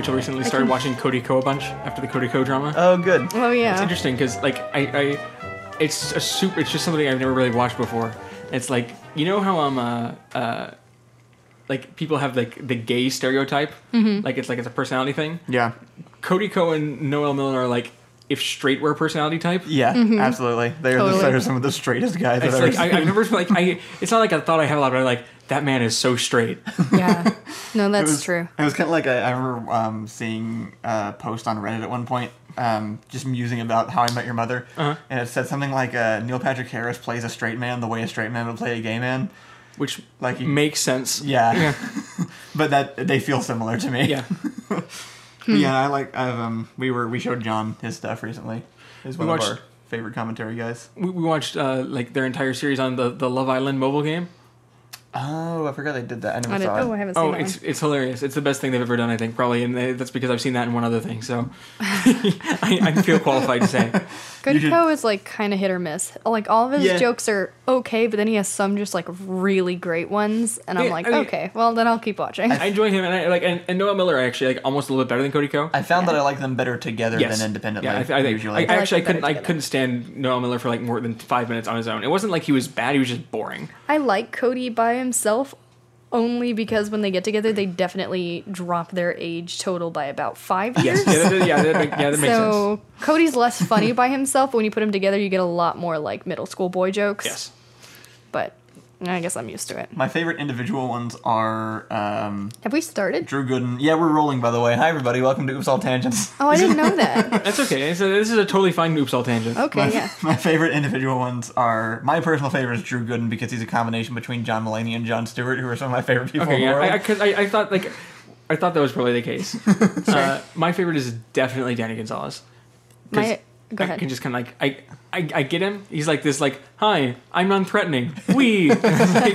Rachel recently started watching Cody Ko a bunch after the Cody Ko drama. Oh, good. Oh yeah. It's interesting because like I, I, it's a super. It's just something I've never really watched before. It's like you know how um uh, uh like people have like the gay stereotype, Mm-hmm. like it's like it's a personality thing. Yeah. Cody Ko and Noel Miller are like if straight were a personality type. Yeah, absolutely. They're, the, they're some of the straightest guys I've It's ever like I, seen. I've never like I. It's not like I thought I had a lot, but I'm like that man is so straight. yeah. No, It that's was, true. It was kind of like I, I remember um, seeing a post on Reddit at one point, um, just musing about How I Met Your Mother, Uh-huh. and it said something like uh, Neil Patrick Harris plays a straight man the way a straight man would play a gay man. which Like he- makes sense. Yeah. Yeah. But that they feel similar to me. Yeah. But yeah, I like. I've um, we were we showed John his stuff recently. He's one watched- of our favorite commentary guys. We, we watched uh, like their entire series on the the Love Island mobile game. Oh, I forgot they did that. I never I, did, saw oh, I haven't oh, seen Oh, that it's one. it's hilarious. It's the best thing they've ever done, I think, probably, and they, that's because I've seen that in one other thing. So I, I feel qualified to say. Good should- Co is like kind of hit or miss. Like all of his Yeah. jokes are okay, but then he has some just like really great ones, and I'm Yeah, like, I mean- okay, well then I'll keep watching. I enjoy him, and I like and, and Noel Miller. I actually like almost a little bit better than Cody Ko. I found that I like them better together Yes. than independently. Yeah, I, th- I think usually. I, like actually I couldn't I couldn't stand Noel Miller for like more than five minutes on his own. It wasn't like he was bad; he was just boring. I like Cody by himself only because when they get together, they definitely drop their age total by about five years. Yes, yeah, that, yeah, that, make- yeah, that makes sense. so Cody's less funny by himself, but when you put him together, you get a lot more like middle school boy jokes. Yes, But I guess I'm used to it. My favorite individual ones are um, Have we started? Drew Gooden. Yeah, we're rolling, by the way. Hi, everybody. Welcome to Oops All Tangents. Oh, I didn't know that. that's okay. So this is a totally fine oops all tangent. Okay, my, yeah. my favorite individual ones are my personal favorite is Drew Gooden because he's a combination between John Mulaney and Jon Stewart, who are some of my favorite people Okay, in the yeah, world. I, I, 'cause I, I thought like I thought that was probably the case. uh, my favorite is definitely Danny Gonzalez. 'Cause My go ahead. I can just kind of like I, I I get him. He's like this like hi, I'm non-threatening. We like,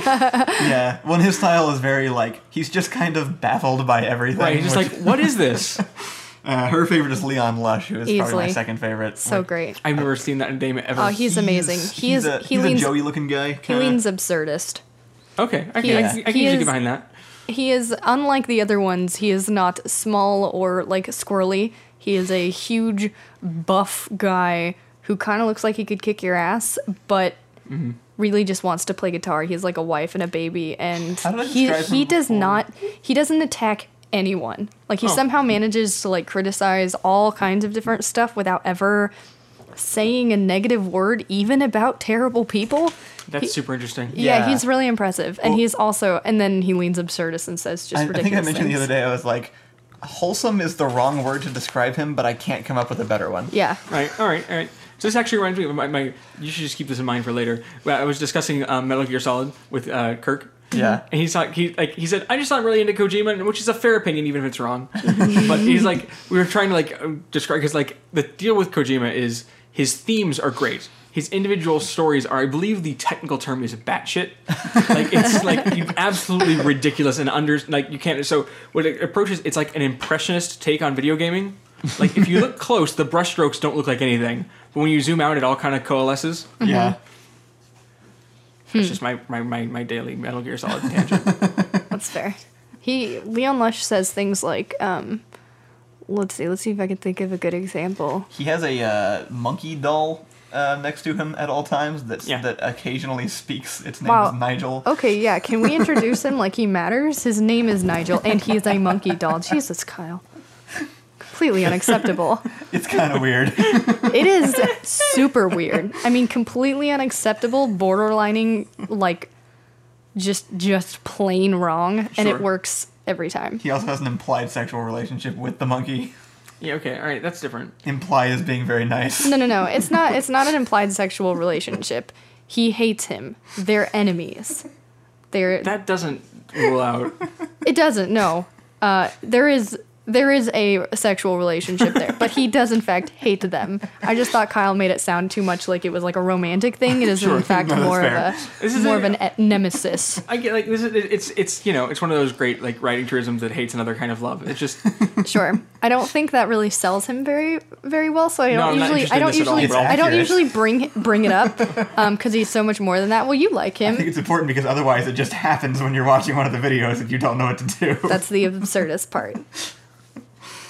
yeah, well, and his style is very like he's just kind of baffled by everything. right. He's just which- like what is this? uh, her favorite is Leon Lush, who is probably my second favorite. so Like, great. I've never seen that name ever. Oh, he's amazing. He he's is. A, he he's leans. a Joey looking guy. he kinda. leans absurdist. okay. I can, he I can, I can usually is- get behind that. He is unlike the other ones. He is not small or like squirrely. He is a huge, buff guy who kind of looks like he could kick your ass, but Mm-hmm. really just wants to play guitar. He has like a wife and a baby, and How did I he he does before? not. He doesn't attack anyone. Like he Oh. somehow manages to like criticize all kinds of different stuff without ever saying a negative word, even about terrible people. That's He- super interesting. Yeah, Yeah. he's really impressive, and Well- he's also, and then he leans absurdist and says just I, I ridiculous think I mentioned things. the other day. I was like, wholesome is the wrong word to describe him, but I can't come up with a better one. Yeah, All right, all right, all right. So this actually reminds me of my, my you should just keep this in mind for later. I was discussing um, Metal Gear Solid with uh, Kirk. Yeah. And he's like, he like he said, I just not really into Kojima, which is a fair opinion, even if it's wrong. but he's like, we were trying to like describe because like the deal with Kojima is his themes are great. His individual stories are, I believe, the technical term is batshit. like it's like absolutely ridiculous and under like you can't. So what it approaches, it's like an impressionist take on video gaming. Like if you look close, the brushstrokes don't look like anything, but when you zoom out, it all kind of coalesces. Yeah. It's just my, my, my, my daily Metal Gear Solid tangent. that's fair. He Leon Lush says things like, um, let's see, let's see if I can think of a good example. He has a uh, monkey doll uh, next to him at all times that Yeah. that occasionally speaks. Its name Wow. is Nigel. Okay, yeah, can we introduce him like he matters? His name is Nigel, and he's a monkey doll. Jesus, Kyle. Completely unacceptable. It's kind of weird. It is super weird. I mean, completely unacceptable, borderlining like just just plain wrong, and it works every time. he also has an implied sexual relationship with the monkey. Yeah, okay, all right, that's different. Implied as being very nice. No, no, no. It's not. It's not an implied sexual relationship. He hates him. They're enemies. They're. That doesn't rule out. it doesn't. No. Uh, there is. There is a sexual relationship there, but he does in fact hate them. I just thought Kyle made it sound too much like it was like a romantic thing. It is Sure. in fact No, more fair. of a This is more a- of an e- nemesis. I get like this is it's it's you know it's one of those great like writing truisms that hates another kind of love. It's just Sure. I don't think that really sells him very very well. So I don't I'm usually I don't this all, usually. I don't usually bring bring it up um, because he's so much more than that. Well, you like I think him. it's important because otherwise it just happens when you're watching one of the videos and you don't know what to do. That's the absurdist part.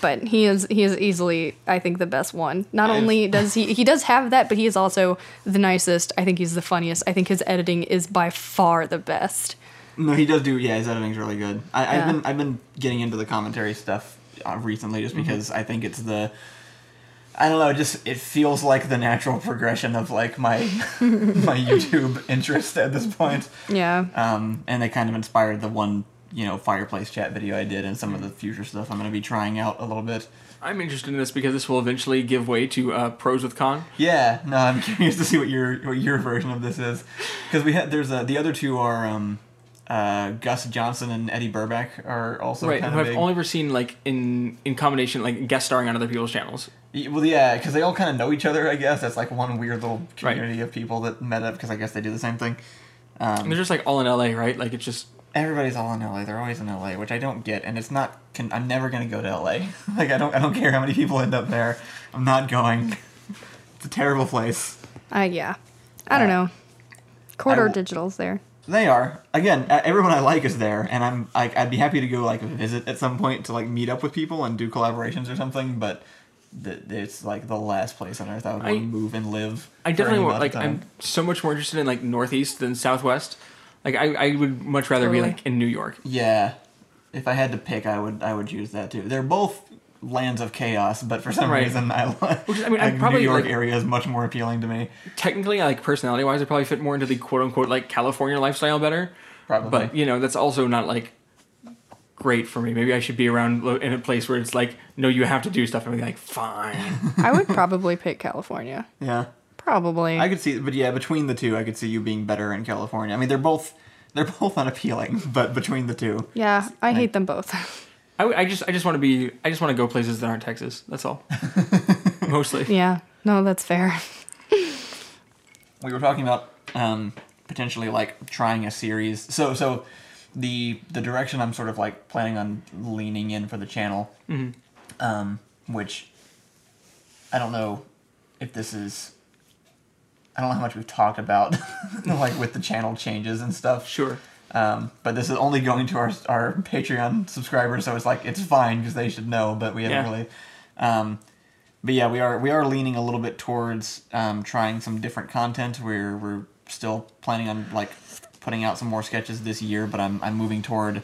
But he is he is easily I think the best one. Not only does he he does have that, but he is also the nicest. I think he's the funniest. I think his editing is by far the best. No, he does do. Yeah, his editing's really good. I, I've Yeah. been I've been getting into the commentary stuff uh, recently just because I think it's the. I don't know. it Just it feels like the natural progression of like my my YouTube interest at this point. Yeah. Um, and they kind of inspired the one you know fireplace chat video I did and some of the future stuff I'm going to be trying out a little bit. I'm interested in this because this will eventually give way to uh, pros with con. Yeah, no, I'm curious to see what your what your version of this is, because we had there's a, the other two are um, uh, Gus Johnson and Eddy Burback are also right, who I've big. only ever seen like in in combination, like guest starring on other people's channels. Well, yeah, because they all kind of know each other. I guess that's like one weird little Right. community of people that met up because I guess they do the same thing. Um, they're just like all in LA, right? Like it's just everybody's all in LA. They're always in LA, which I don't get, and it's not. Con- I'm never gonna go to LA. like I don't. I don't care how many people end up there. I'm not going. It's a terrible place. I yeah. I don't Uh, know. Corridor I w- Digital's there. They are again. uh, Everyone I like is there, and I'm like I'd be happy to go like visit at some point to like meet up with people and do collaborations or something. But th- it's like the last place on earth I would want I- to move and live. I definitely want like I'm so much more interested in like Northeast than Southwest. Like I, I would much rather be like in New York. Yeah, if I had to pick, I would I would choose that too. They're both lands of chaos, but for some Right. reason I Which is- I mean, like, I'd probably, New York like- area is much more appealing to me. Technically, like personality wise, I probably fit more into the quote unquote like California lifestyle better. Probably, But you know, that's also not like great for me. Maybe I should be around lo- in a place where it's like, no, you have to do stuff. And be like, fine. I would probably pick California. yeah, Probably. I could see. But yeah, between the two, I could see you being better in California. I mean, they're both they're both unappealing, but between the two, yeah, I hate them both. I, I just I just want to be I just want to go places that aren't Texas. That's all. Mostly. yeah. No, that's fair. we were talking about um, potentially like trying a series. So so the the direction I'm sort of like planning on leaning in for the channel, um, which I don't know if this is. I don't know how much we've talked about, like with the channel changes and stuff. Sure. Um, but this is only going to our our Patreon subscribers, so it's like it's fine because they should know. But we haven't Yeah. really. Um, but yeah, we are we are leaning a little bit towards um, trying some different content. We're we're still planning on like putting out some more sketches this year, but I'm I'm moving toward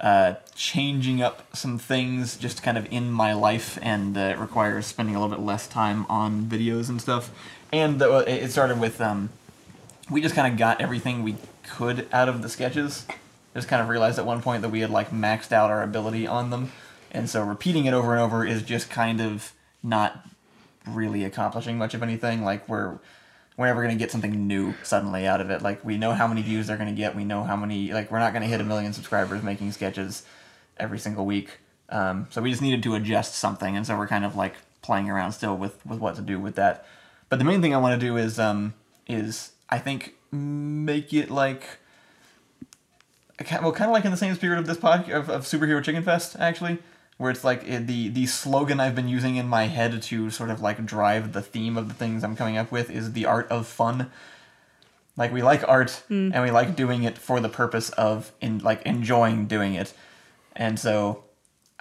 uh, changing up some things just kind of in my life, and uh, it requires spending a little bit less time on videos and stuff. And uh, it started with um, we just kind of got everything we could out of the sketches. Just kind of realized at one point that we had like maxed out our ability on them, and so repeating it over and over is just kind of not really accomplishing much of anything. Like we're we're never gonna get something new suddenly out of it. Like we know how many views they're gonna get. We know how many like we're not gonna hit a million subscribers making sketches every single week. Um, so we just needed to adjust something, and so we're kind of like playing around still with with what to do with that. But the main thing I want to do is um is I think make it like well kind of like in the same spirit of this podcast of, of superhero chicken fest actually where it's like it, the the slogan i've been using in my head to sort of like drive the theme of the things i'm coming up with is the art of fun. Like we like art and we like doing it for the purpose of in like enjoying doing it. And so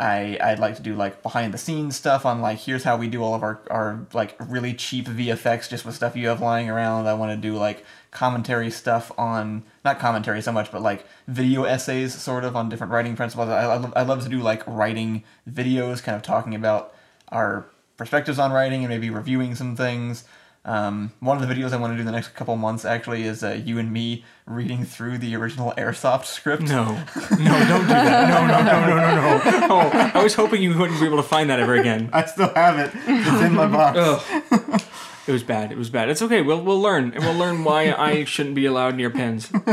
I I'd like to do like behind the scenes stuff on like here's how we do all of our our like really cheap VFX just with stuff you have lying around. I want to do like commentary stuff on not commentary so much but like video essays sort of on different writing principles. I I love, I love to do like writing videos kind of talking about our perspectives on writing and maybe reviewing some things. Um, one of the videos I want to do the next couple months actually is uh, you and me reading through the original Airsoft script. No. No, don't do that. No, no, no, no, no, no. Oh, I was hoping you wouldn't be able to find that ever again. I still have it. It's in my box. Ugh. It was bad. It was bad. It's okay. We'll we'll learn, and we'll learn why I shouldn't be allowed near pens.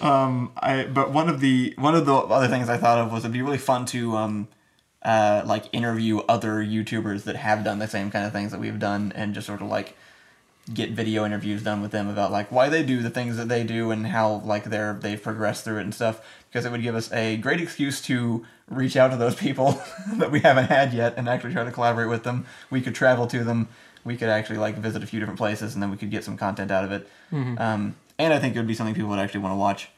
I but one of the one of the other things I thought of was it'd be really fun to um uh like interview other YouTubers that have done the same kind of things that we've done and just sort of like get video interviews done with them about like why they do the things that they do and how like they're they've progressed through it and stuff because it would give us a great excuse to reach out to those people that we haven't had yet and actually try to collaborate with them. We could travel to them. We could actually like visit a few different places and then we could get some content out of it. Um, and I think it would be something people would actually want to watch.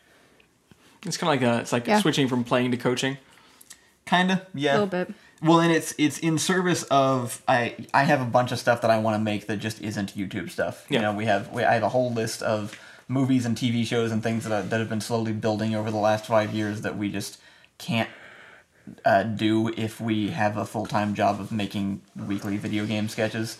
It's kind of like a, it's like Yeah. switching from playing to coaching. Kinda, yeah A yeah. little bit. Well, and it's it's in service of I I have a bunch of stuff that I want to make that just isn't YouTube stuff. You know, we have we, I have a whole list of movies and TV shows and things that I, that have been slowly building over the last five years that we just can't uh, do if we have a full time job of making weekly video game sketches.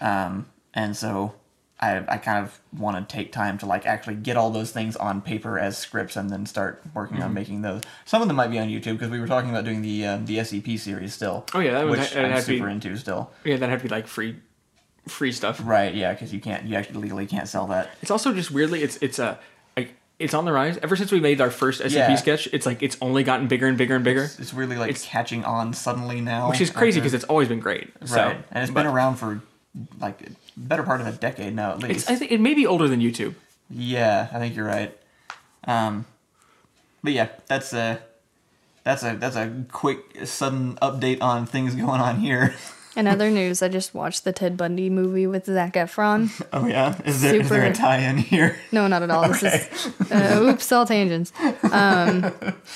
Um, and so I I kind of want to take time to like actually get all those things on paper as scripts and then start working Mm-hmm. on making those. Some of them might be on YouTube because we were talking about doing the uh, the SCP series still. Oh, yeah, that would which ha- I'm to be- super into still. Yeah, that had to be like free, free stuff. Right? Yeah, because you can't you actually legally can't sell that. It's also just weirdly, it's it's a like it's on the rise. Ever since we made our first SCP Yeah. sketch, it's like it's only gotten bigger and bigger and bigger, It's really like It's- catching on suddenly now, which is crazy because it's always been great. So, right, and it's but been around for like better part of a decade now at least. It's, I think it may be older than YouTube. Yeah, I think you're right. Um, but yeah, that's a that's a that's a quick sudden update on things going on here. In other news, I just watched the Ted Bundy movie with Zac Efron. Oh yeah, is there is there a Super. tie-in here? No, not at all. This is uh, oops, all tangents. Um,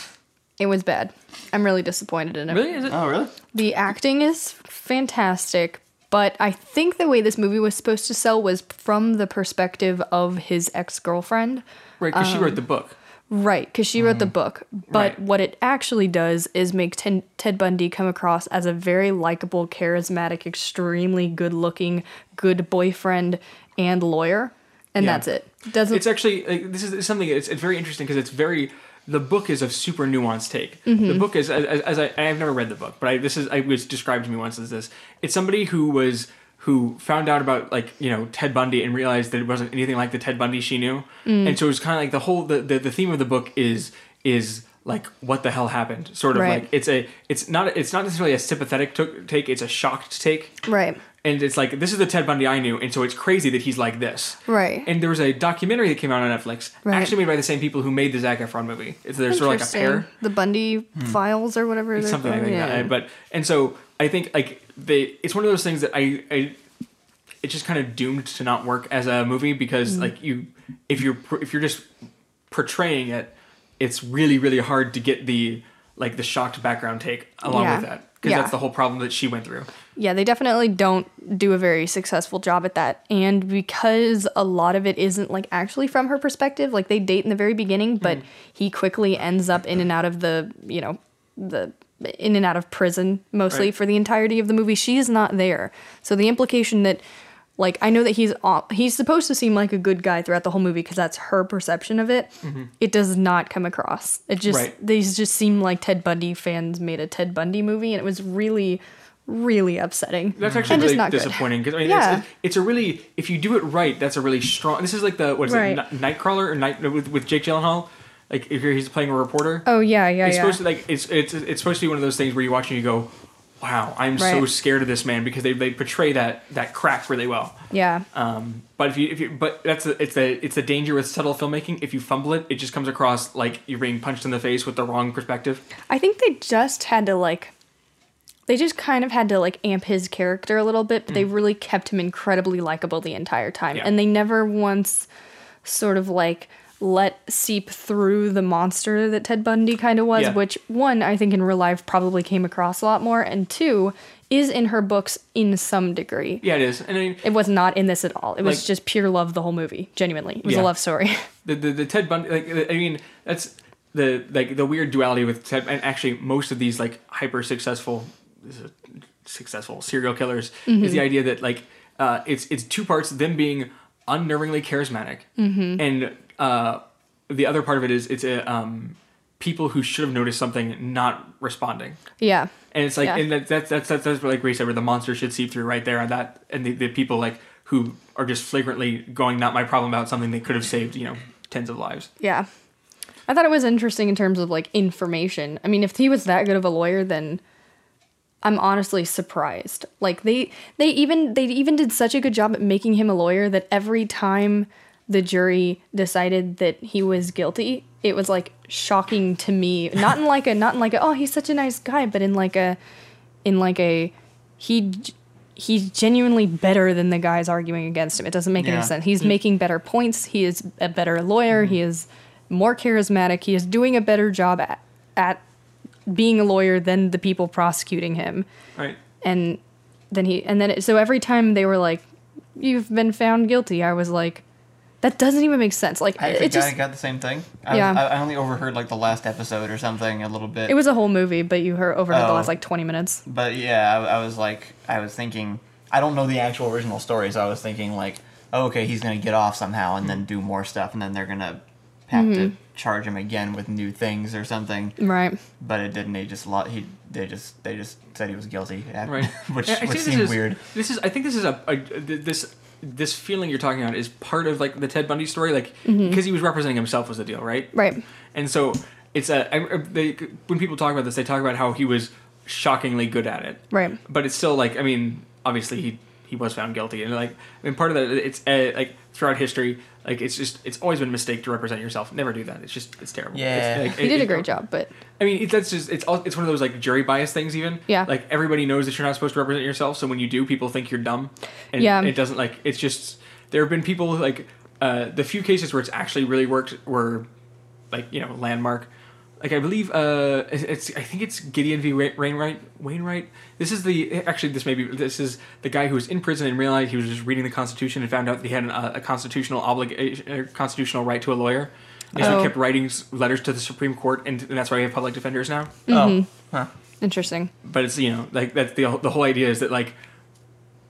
it was bad. I'm really disappointed in it. Really? Is it? Oh really? The acting is fantastic, but I think the way this movie was supposed to sell was from the perspective of his ex girlfriend. Right, because she um, wrote the book. Right, because she wrote the mm. book. But Right. what it actually does is make Ted, Ted Bundy come across as a very likable, charismatic, extremely good looking, good boyfriend and lawyer. And Yeah. that's it. Doesn't It's actually like, this is something. It's, it's very interesting because it's very. The book is a super nuanced take. The mm-hmm. book is as, as I I've never read the book, but I, this is I was described to me once as this. It's somebody who was who found out about like you know Ted Bundy and realized that it wasn't anything like the Ted Bundy she knew, mm. and so it was kind of like the whole the, the the theme of the book is is like what the hell happened sort of Right. like it's a it's not it's not necessarily a sympathetic to- take it's a shocked take right. and it's like this is the Ted Bundy I knew, and so it's crazy that he's like this. Right. And there was a documentary that came out on Netflix, Right. actually made by the same people who made the Zac Efron movie. It's there's sort of like a pair, The Bundy files or whatever. Something like called. that. But and so I think like they, it's one of those things that I, I it's just kind of doomed to not work as a movie because Mm. like you, if you're if you're just portraying it, it's really really hard to get the like the shocked background take along Yeah. with that because Yeah. that's the whole problem that she went through. Yeah, they definitely don't do a very successful job at that. And because a lot of it isn't like actually from her perspective, like they date in the very beginning, but Mm-hmm. he quickly ends up in and out of the, you know, the in and out of prison mostly Right. for the entirety of the movie. She is not there. So the implication that like I know that he's he's supposed to seem like a good guy throughout the whole movie because that's her perception of it. It does not come across. It just Mm-hmm. Right. these just seem like Ted Bundy fans made a Ted Bundy movie, and it was really, really upsetting. That's actually and just really not disappointing because I mean, Yeah. it's, it's a really if you do it right, that's a really strong. This is like the what is Right. it, Ni- Nightcrawler or Night with, with Jake Gyllenhaal, like if you're, he's playing a reporter. Oh yeah, yeah, it's yeah. supposed to like it's it's it's supposed to be one of those things where you watch and you go, wow, I'm so scared of this man because they, they portray that that crack really well. yeah, Um, but if you if you but that's the, it's a it's a danger with subtle filmmaking. If you fumble it, it just comes across like you're being punched in the face with the wrong perspective. I think they just had to like, they just kind of had to like amp his character a little bit, but they really kept him incredibly likable the entire time, Mm. Yeah. and they never once sort of like let seep through the monster that Ted Bundy kind of was, Yeah. which one I think in real life probably came across a lot more, and two is in her books in some degree. Yeah, it is. And I mean, It was not in this at all. It was Like- just pure love the whole movie. Genuinely, it was Yeah. a love story. the, the the Ted Bundy like I mean that's the like the weird duality with Ted and actually most of these like hyper successful successful serial killers is the idea that like uh, it's it's two parts them being unnervingly charismatic and uh, the other part of it is it's a um, people who should have noticed something not responding yeah, and it's like Yeah. and that, that's that's that's that's like Ray said where the monster should seep through right there and that and the, the people like who are just flagrantly going not my problem about something they could have saved you know tens of lives yeah. I thought it was interesting in terms of like information. I mean, if he was that good of a lawyer, then I'm honestly surprised. Like they they even they even did such a good job at making him a lawyer that every time the jury decided that he was guilty, it was like shocking to me. Not in like a not in like a oh he's such a nice guy, but in like a in like a he he's genuinely better than the guys arguing against him. It doesn't make Yeah. any sense. He's mm. making better points. He is a better lawyer. Mm-hmm. He is more charismatic. He is doing a better job at, at being a lawyer than the people prosecuting him Right. and then he and then it, so every time they were like you've been found guilty i was like that doesn't even make sense like I it just I got the same thing. I, Yeah. I, I only overheard like the last episode or something a little bit. it was a whole movie but you heard overheard the Oh. last like 20 minutes But yeah, I, I was like, I was thinking, I don't know the actual original story, so I was thinking like, oh, okay, he's gonna get off somehow and then do more stuff, and then they're gonna have Mm-hmm. to charge him again with new things or something. right But it didn't. He just lo- he they just they just said he was guilty, Right. which Yeah, I which think seemed this is, weird. This is. I think this is a, a this this feeling you're talking about is part of like the Ted Bundy story, like Mm-hmm. because he was representing himself was the deal, right? right And so it's a. I- they, when people talk about this, they talk about how he was shockingly good at it. right But it's still like I mean, obviously he he was found guilty, and like I mean, part of that it's uh, like throughout history, like it's just it's always been a mistake to represent yourself. Never do that. It's just it's terrible. Yeah. It's, like, he did it- a great it- job but I mean, it, that's just it's all, it's one of those like jury bias things. Even Yeah. like everybody knows that you're not supposed to represent yourself. So when you do, people think you're dumb. And Yeah. it doesn't like it's just there have been people like uh, the few cases where it's actually really worked were like you know landmark. Like I believe uh, it's I think it's Gideon v. Wa- Wainwright. Wainwright. This is the actually this may be this is the guy who was in prison and realized he was just reading the Constitution and found out that he had an, uh, a constitutional obligation, a constitutional right to a lawyer. And so Oh. he kept writing letters to the Supreme Court, and, and that's why we have public defenders now Mm-hmm. Oh, huh. interesting but it's you know like that's the the whole idea is that like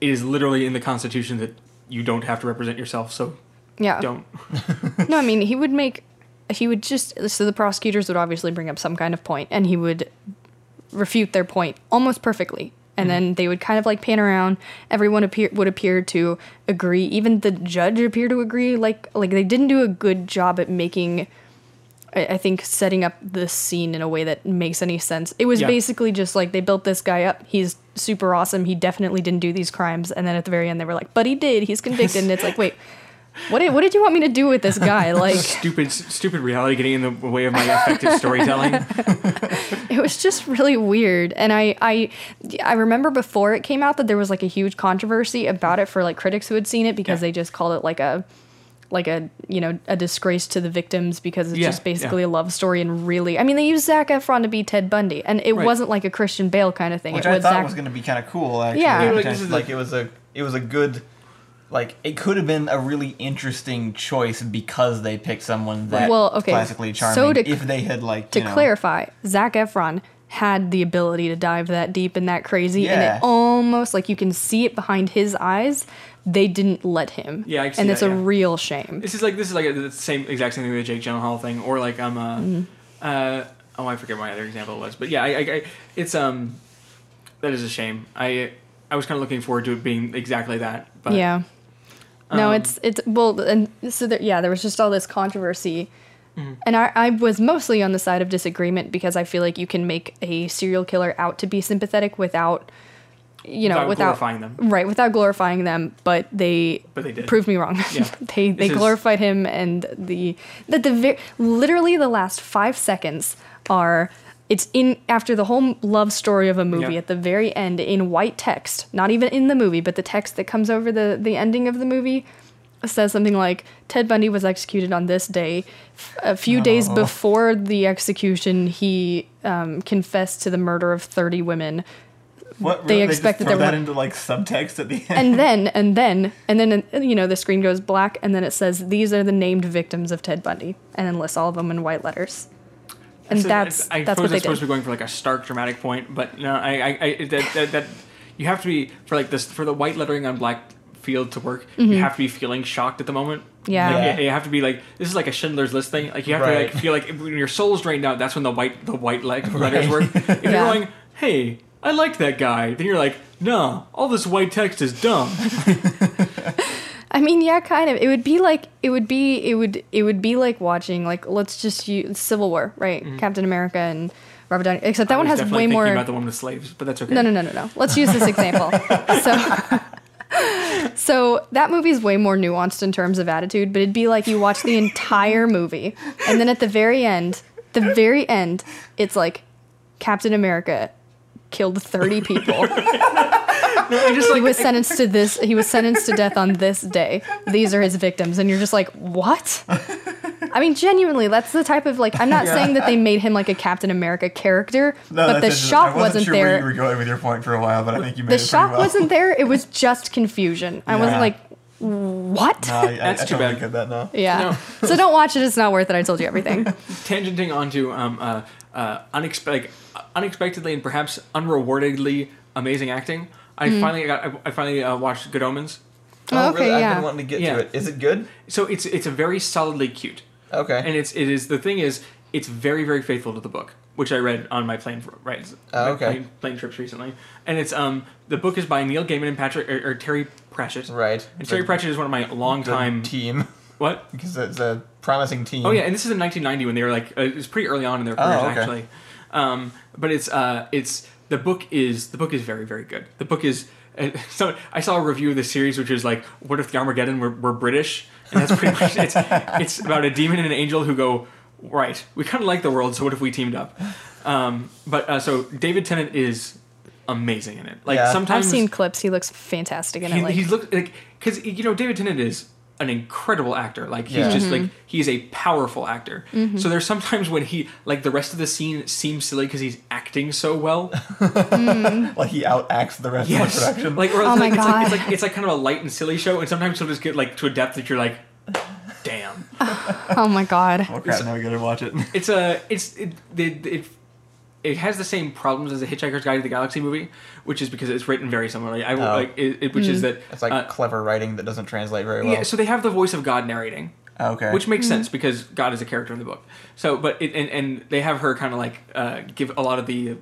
it is literally in the constitution that you don't have to represent yourself so yeah don't no i mean he would make he would just so the prosecutors would obviously bring up some kind of point and he would refute their point almost perfectly and mm-hmm. then they would kind of like pan around everyone appear would appear to agree even the judge appeared to agree like like they didn't do a good job at making I I think setting up the scene in a way that makes any sense. It was Yeah. basically just like they built this guy up. He's super awesome. He definitely didn't do these crimes. And then at the very end, they were like, "But he did. He's convicted." and it's like, wait, what did what did you want me to do with this guy? Like, stupid stupid reality getting in the way of my effective storytelling it was just really weird. And I I I remember before it came out that there was like a huge controversy about it for like critics who had seen it because Yeah. they just called it like a like a you know a disgrace to the victims because it's Yeah, just basically yeah. a love story and really I mean they used Zac Efron to be Ted Bundy and it Right. wasn't like a Christian Bale kind of thing. which it I was thought Zac was going to be kind of cool. Actually, Yeah. Yeah, like, like, like it was a it was a good. Like it could have been a really interesting choice because they picked someone that Well, okay, classically charming. so to- if they had like to you know, clarify, Zac Efron had the ability to dive that deep and that crazy, and it almost like you can see it behind his eyes. They didn't let him. Yeah, I can see and it's that, a yeah. real shame. this is like this is like a, the same exact same thing with the jake gyllenhaal thing or like i'm a Mm-hmm. uh oh i forget my other example was but yeah I, I, I it's um that is a shame i i was kind of looking forward to it being exactly that but yeah. No, um, it's it's well, and so there, yeah, there was just all this controversy, Mm-hmm. and I I was mostly on the side of disagreement because I feel like you can make a serial killer out to be sympathetic without, you know, Without without glorifying them. right, without glorifying them, but they But they did. proved me wrong. Yeah. they they glorified him, and the that the literally the last five seconds are. It's in after the whole love story of a movie Yeah. at the very end in white text, not even in the movie, but the text that comes over the the ending of the movie says something like Ted Bundy was executed on this day. A few days Oh. before the execution, he um, confessed to the murder of 30 women. What, they really? expect that throw that were- into like subtext at the end. And then, and then, and then, you know, the screen goes black, and then it says, These are the named victims of Ted Bundy, and then lists all of them in white letters. And So that's I that's suppose what they it's supposed did. to be going for like a stark dramatic point, but no, I, I, I that, that, that you have to be for like this for the white lettering on black field to work. You have to be feeling shocked at the moment. Mm-hmm. Yeah. Like, Yeah. you- you have to be like this is like a Schindler's List thing. Like you have Right. to like feel like when your soul's drained out, that's when the white the white like letters Right. work. If Yeah. you're going, hey, I liked that guy, then you're like, no, all this white text is dumb. I mean, yeah, kind of. It would be like it would be it would it would be like watching like let's just use Civil War, right? Captain America and Robert Downey. Except that Mm-hmm. One has way more. about the one with slaves, but that's okay. No, no, no, no, no. Let's use this example. so, so that movie's way more nuanced in terms of attitude, but it'd be like you watch the entire movie, and then at the very end, the very end, it's like Captain America killed 30 people. I just he like was sentenced to this. He was sentenced to death on this day. These are his victims, and you're just like, what? I mean, genuinely, that's the type of like. I'm not Yeah. saying that they made him like a Captain America character, No, but the shock wasn't wasn't sure there. where you were going with your point for a while, but I think you made the it pretty shock well. wasn't there. It was just confusion. I wasn't like, what? No, I, I, That's I too totally bad. get that now. yeah. So don't watch it. It's not worth it. I told you everything. tangenting onto um, uh, uh, unexpe- like, uh, unexpectedly and perhaps unrewardedly amazing acting. I Mm. finally got I, I finally uh, watched Good Omens. Oh, okay, I've been wanting to get Yeah. to it. Is it good? So it's it's a very solidly cute, Okay. and it's it is the thing is it's very very faithful to the book, which I read on my plane rides, Oh, okay. plane, plane trips recently, and it's um the book is by Neil Gaiman and Patrick or, or Terry Pratchett. right. And Terry Pratchett is one of my longtime team what because it's a promising team. Oh yeah, and this is in 1990 when they were like uh, it was pretty early on in their Oh, careers okay. actually. Um, but it's uh, it's the book is the book is very very good. The book is uh, so I saw a review of the series which is like what if the Armageddon were, were British and that's pretty much it's it's about a demon and an angel who go right we kind of like the world so what if we teamed up. Um, but uh, so David Tennant is amazing in it. Like Yeah. I've I've seen clips. He looks fantastic in he, it. Like, he's looked like because you know David Tennant is an incredible actor. Like he's Yeah. just Mm-hmm. like he's a powerful actor. So there's sometimes when he like the rest of the scene seems silly because he's acting so well. Like he outacts the rest of the production. like or Oh it's, my like, it's like it's God. like it's like kind of a light and silly show, and sometimes he'll just get like to a depth that you're like, damn. oh my god. oh crap! Now we gotta watch it. It's a it's it it. it it has the same problems as the Hitchhiker's Guide to the Galaxy movie, which is because it's written very similarly. I Oh. like it, it, which is that It's like uh, clever writing that doesn't translate very well. yeah. So they have the voice of God narrating, okay. which makes sense because God is a character in the book. So, but it, and and they have her kind of like uh, give a lot of the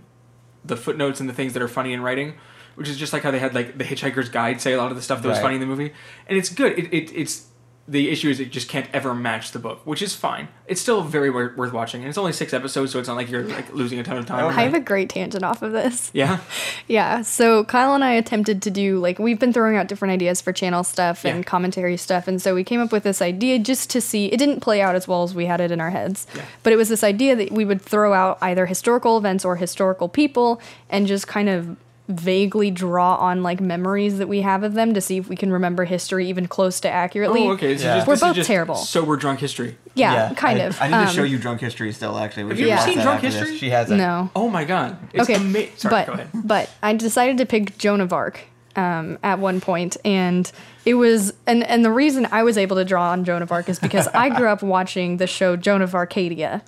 the footnotes and the things that are funny in writing, which is just like how they had like the Hitchhiker's Guide say a lot of the stuff that was funny in the movie, and it's good. It, it it's the issue is it just can't ever match the book, which is fine. It's still very wor- worth watching, and it's only six episodes, so it's not like you're like losing a ton of time. Oh, okay. I have a great tangent off of this. Yeah, Yeah, so Kyle and I attempted to do like we've been throwing out different ideas for channel stuff and Yeah. commentary stuff, and so we came up with this idea just to see. It didn't play out as well as we had it in our heads, Yeah. but it was this idea that we would throw out either historical events or historical people, and just kind of vaguely draw on like memories that we have of them to see if we can remember history even close to accurately. Oh, okay. So Yeah. just, We're this is both just terrible. Sober drunk history. Yeah, kind I, of. I need to Um, show you Drunk History still. Actually, we Have you ever seen Drunk after this. History? She hasn't. No. Oh my god, it's okay, ama- Sorry, but go ahead. but I decided to pick Joan of Arc um, at one point, and it was and and the reason I was able to draw on Joan of Arc is because I grew up watching the show Joan of Arcadia,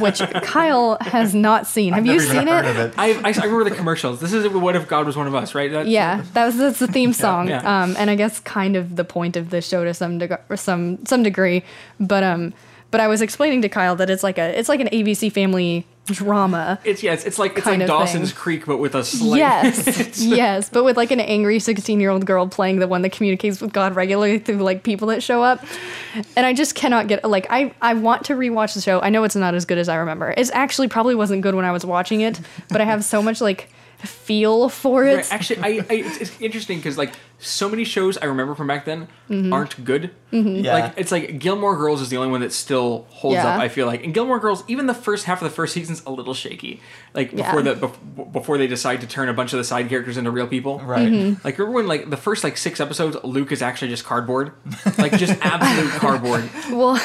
which Kyle has not seen. Have you Never even seen heard it? of it. I, I, I remember the commercials. This is what if God was one of us, right? That's, Yeah, that was that's the theme song, yeah. Um, and I guess kind of the point of the show to some deg- some some degree. But um, but I was explaining to Kyle that it's like a it's like an ABC Family drama. It's yeah, it's, like it's like Dawson's thing. Creek, but with a slight. Yes, yes, but with like an angry 16 year old girl playing the one that communicates with God regularly through like people that show up. And I just cannot get like I I want to rewatch the show. I know it's not as good as I remember. It's actually probably wasn't good when I was watching it, but I have so much like feel for it. Right, Actually, I, I it's, it's interesting because like so many shows I remember from back then Mm-hmm. aren't good. Yeah. Like it's like Gilmore Girls is the only one that still holds Yeah. up. I feel like, and Gilmore Girls, even the first half of the first season's a little shaky. Like Yeah. before the bef- before they decide to turn a bunch of the side characters into real people. Right. Mm-hmm. Like remember when like the first like six episodes, Luke is actually just cardboard, like just absolute cardboard. Well,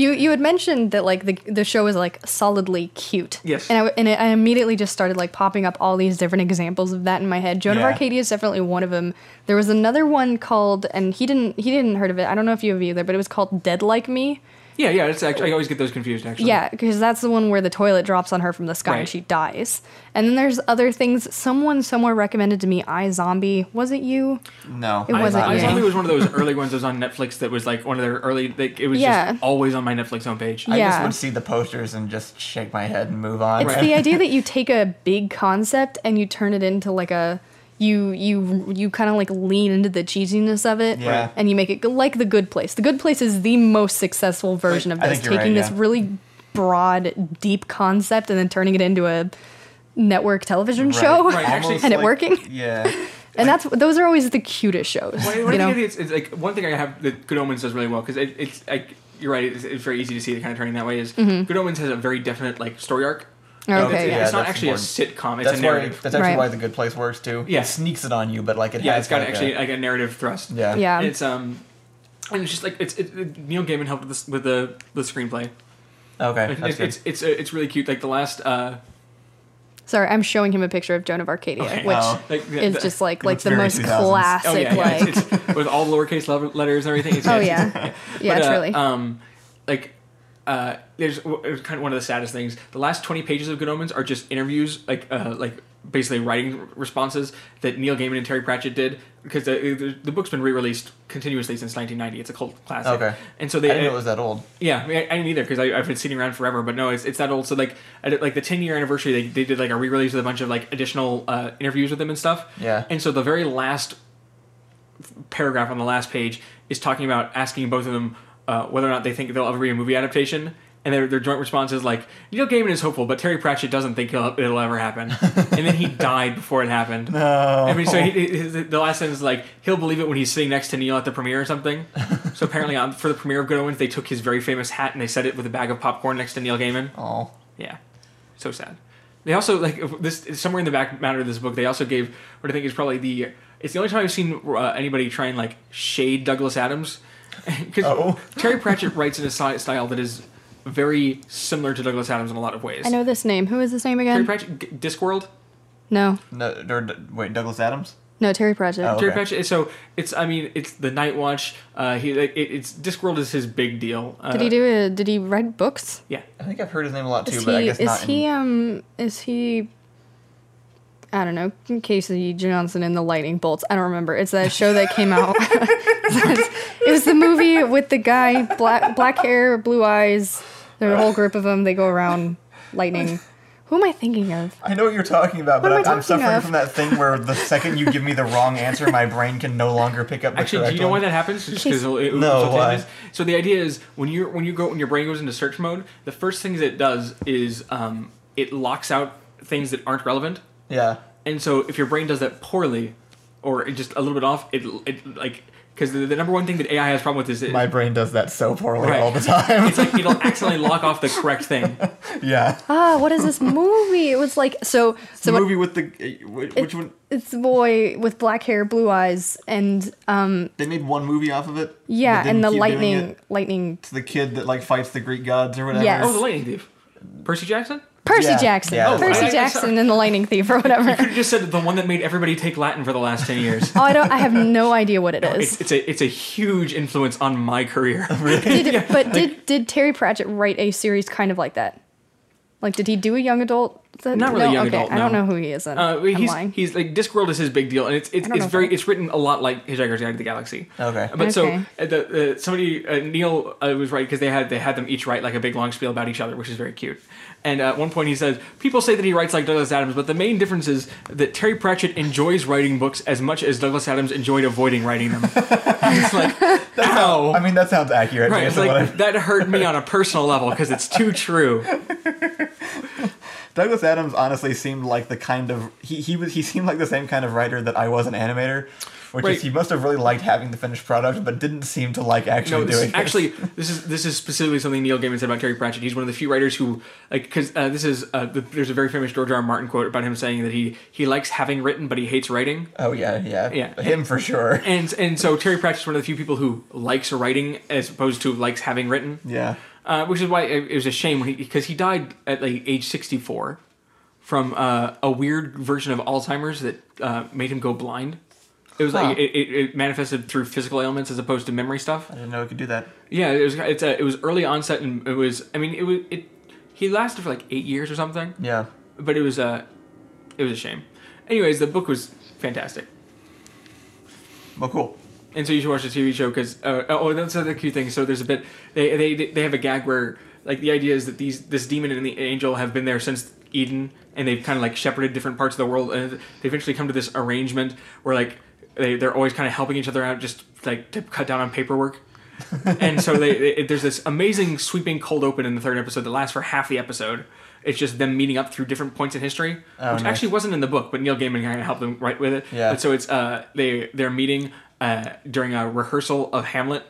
you you had mentioned that like the the show is like solidly cute. Yes. And I and it, I immediately just started like popping up all these different examples of that in my head. Joan Yeah. of Arcadia is definitely one of them. There was another one called, and he didn't he didn't heard of it. I don't know if you have either, but it was called Dead Like Me. Yeah, yeah. It's actually I uh, always get those confused. Actually. Yeah, because that's the one where the toilet drops on her from the sky and she dies. And then there's other things. Someone somewhere recommended to me iZombie. Was it you? No. It wasn't I, you. Zombie was one of those early ones that was on Netflix that was like one of their early. Like, it was Yeah. just always on my Netflix homepage. I Yeah. just would see the posters and just shake my head and move on. It's the idea that you take a big concept and you turn it into like a you you you kind of like lean into the cheesiness of it Yeah. and you make it like the good place. The good place is the most successful version of this, taking right, this yeah. really broad, deep concept and then turning it into a network television Right. show Right, actually- and it like- working. Yeah. And that's those are always the cutest shows. One, one you thing know? I it's, it's like one thing I have that Good Omens does really well because it, it's like you're right. It's, it's very easy to see it kind of turning that way. Is mm-hmm. Good Omens has a very definite like story arc. Okay, it's, yeah. it's not actually important. a sitcom. It's That's a why. narrative. That's actually Right. why the Good Place works too. Yeah. It sneaks it on you, but like it yeah, has it's got like actually A, like a narrative thrust. yeah. Yeah. It's um, and it's just like it's it, it, Neil Gaiman helped with the with the, the screenplay. Okay, Like, that's it's, good. it's it's uh, it's really cute. Like the last uh, Sorry, I'm showing him a picture of Joan of Arcadia, Okay. which Oh. like the- is the- just like like the most 2000s. classic oh yeah, yeah like it's, it's with all the lowercase letters and everything. It's, Oh, it's- yeah. Yeah, But, uh, truly. Um, like uh, there's kind of one of the saddest things. The last twenty pages of Good Omens are just interviews, like uh, like basically writing responses that Neil Gaiman and Terry Pratchett did because the, the, the book's been re-released continuously since 1990. It's a cult classic. Okay. and so I they didn't know it was that old. yeah, I, mean, I, I didn't either because I've been sitting around forever. But no, it's, it's that old. So like, at like the 10 year anniversary, they, they did like a re release with a bunch of like additional uh, interviews with them and stuff. Yeah. And so the very last paragraph on the last page is talking about asking both of them uh, whether or not they think they'll ever be a movie adaptation. And their, their joint response is like, Neil Gaiman is hopeful, but Terry Pratchett doesn't think it'll, it'll ever happen. and then he died before it happened. No. I mean, so he, his, the last sentence is like he'll believe it when he's sitting next to Neil at the premiere or something. so apparently, on, for the premiere of Good Omens, they took his very famous hat and they set it with a bag of popcorn next to Neil Gaiman. Oh. Yeah, so sad. They also like this somewhere in the back matter of this book. They also gave what I think is probably the it's the only time I've seen uh, anybody try and like shade Douglas Adams because Oh. Terry Pratchett writes in a style that is very similar to Douglas Adams in a lot of ways. I know this name. Who is this name Terry again? Pratchett, G- Discworld. No, No, or, wait, Douglas Adams? no, Terry Pratchett. Oh. Terry Pratchett. So it's I mean it's the Night Watch. Uh, he it, it's Discworld is his big deal. Uh, Did he do a? Did he write books? Yeah. I think I've heard his name a lot too, Is but I he? guess Is not. he? in, Um. Is he? I don't know. Casey Johnson in the Lightning Bolts. I don't remember. It's that show that came out. it was the movie with the guy, black black hair, blue eyes. There's a whole group of them. They go around lightning. Who am I thinking of? I know what you're talking about, but What am I I'm, I'm suffering of? from that thing where the second you give me the wrong answer, my brain can no longer pick up the Actually, do you know why that happens? Just 'cause it- it- No, it's why? So the idea is when you when you go when your brain goes into search mode, the first things it does is um, it locks out things that aren't relevant. Yeah. And so if your brain does that poorly, or it just a little bit off, it it like because the, the number one thing that AI has a problem with is it, My brain does that so poorly Right. all the time. it's like it'll accidentally lock off the correct thing. yeah. Ah, what is this movie? It was like so. So the what, movie with the uh, wh- which one? it's the boy with black hair, blue eyes, and um, They made one movie off of it. yeah, and the lightning, lightning. It's the kid that like fights the Greek gods or whatever. Yes. Oh, the lightning thief, Percy Jackson. Percy Yeah, Jackson. yeah. Oh, Percy I- I- Jackson and the Lightning Thief or whatever. You could have just said the one that made everybody take Latin for the last ten years. Oh, I don't. I have no idea what it is. It's, it's a it's a huge influence on my career. Did, but did did Terry Pratchett write a series kind of like that? Like, did he do a young adult? that- Not really no? young okay, adult, I don't know who he is. Then. Uh, I'm he's lying. he's like Discworld is his big deal, and it's it's, it's very it's written a lot like Hitchhiker's Guide to the Galaxy. Okay. But so uh, the, uh, somebody uh, Neil uh, was right because they had they had them each write like a big long spiel about each other, which is very cute. And uh, at one point he says, "People say that he writes like Douglas Adams, but the main difference is that Terry Pratchett enjoys writing books as much as Douglas Adams enjoyed avoiding writing them." it's like, ow. I mean, that sounds accurate. Right, it's like I- that hurt me on a personal level because it's too true. Douglas Adams honestly seemed like the kind of he he was he seemed like the same kind of writer that I was an animator, which Right. is he must have really liked having the finished product, but didn't seem to like actually No, this, doing it. actually, this is this is specifically something Neil Gaiman said about Terry Pratchett. He's one of the few writers who like because uh, this is uh, the, there's a very famous George R. R. Martin quote about him saying that he he likes having written, but he hates writing. Oh yeah, yeah, Yeah. him for sure. And and so Terry Pratchett's one of the few people who likes writing as opposed to likes having written. Yeah, Uh, which is why it, it was a shame because he, died at like age 64 from uh, a weird version of Alzheimer's that uh, made him go blind. It was Huh. like it, it, it manifested through physical ailments as opposed to memory stuff. I didn't know it could do that. Yeah, it was it's a, it was early onset and it was I mean it was it he lasted for like eight years or something, Yeah, but it was uh it was a shame. Anyways, the book was fantastic, well, cool. And so you should watch the TV show because uh, oh that's another cute thing. So there's a bit they they they have a gag where like the idea is that these this demon and the angel have been there since Eden and they've kind of like shepherded different parts of the world and they eventually come to this arrangement where like they they're always kind of helping each other out just like to cut down on paperwork. and so they, they there's this amazing sweeping cold open in the third episode that lasts for half the episode. It's just them meeting up through different points in history, Oh, which nice. actually wasn't in the book, but Neil Gaiman kind of helped them write with it. Yeah. But so it's uh they they're meeting uh during a rehearsal of Hamlet.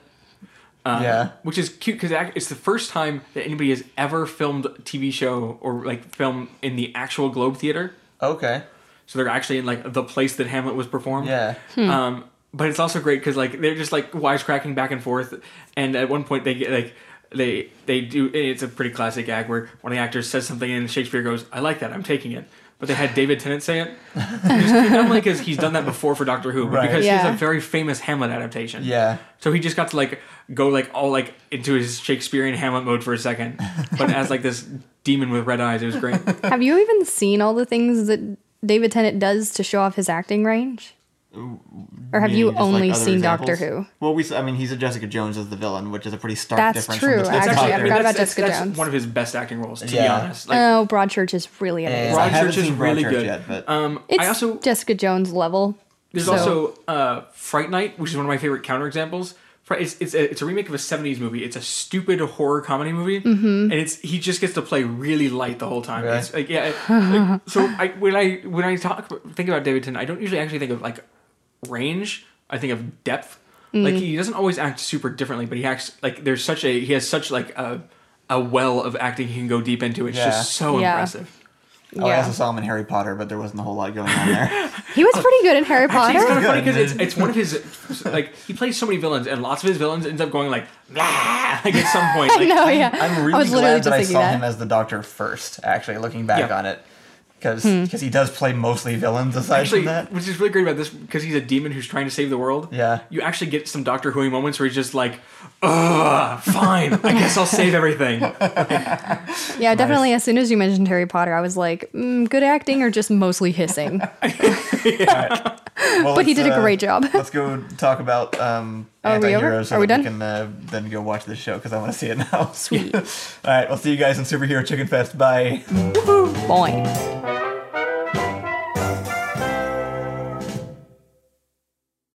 Uh, Yeah. Which is cute because it's the first time that anybody has ever filmed a TV show or like film in the actual Globe Theater. Okay. So they're actually in like the place that Hamlet was performed. Yeah. Hmm. Um, but it's also great because like they're just like wisecracking back and forth, and at one point they get like they they do it's a pretty classic act where one of the actors says something and Shakespeare goes, "I like that, I'm taking it." But they had David Tennant say it, Just- not only because he's done that before for Doctor Who, but Right. because he has a very famous Hamlet adaptation. Yeah. So he just got to like go like all like into his Shakespearean Hamlet mode for a second, but as like this demon with red eyes, it was great. Have you even seen all the things that David Tennant does to show off his acting range? Or have Meaning you just, like, only other seen Doctor? Who? Well, we I mean, he's a Jessica Jones as the villain, which is a pretty stark That's difference. true, From the actually, I Doctor. forgot about that's, that's- Jessica that's Jones. one of his best acting roles, to be honest. Like, oh, Broadchurch is really amazing. I haven't Broadchurch is really Broadchurch good. yet, but um, It's I also Jessica Jones level. there's so- also uh, Fright Night, which is one of my favorite counterexamples. Fright- It's it's a, it's a remake of a '70s movie. It's a stupid horror comedy movie, Mm-hmm. and it's he just gets to play really light the whole time. Really? It's like yeah. it- like, so I when I when I talk think about David Tennant, I don't usually actually think of like range. I think of depth. Like Mm. he doesn't always act super differently, but he acts like there's such a he has such like a a well of acting he can go deep into. It's Yeah. just so Yeah. impressive. oh, I yeah. also saw him in Harry Potter, but there wasn't a whole lot going on there. He was pretty good in Harry Actually, it's Potter. kind of funny because it's, it's one of his like he plays so many villains and lots of his villains ends up going like blah like at some point. I know, yeah. I'm, really I was literally glad that I saw that. him as the Doctor first. Actually, looking back Yeah. on it, because Hmm. he does play mostly villains aside Actually, from that. which is really great about this because he's a demon who's trying to save the world. Yeah. You actually get some Doctor Who moments where he's just like, ugh, fine, I guess I'll save everything. Yeah, definitely. As soon as you mentioned Harry Potter, I was like, mm, good acting or just mostly hissing. Well, But he let's, did a uh, great job. let's go talk about um, Are we over? anti-heroes so Are we done? we can uh, then go watch this show because I want to see it now. Sweet. All right, we'll see you guys in Superhero Chicken Fest. Bye. Boing.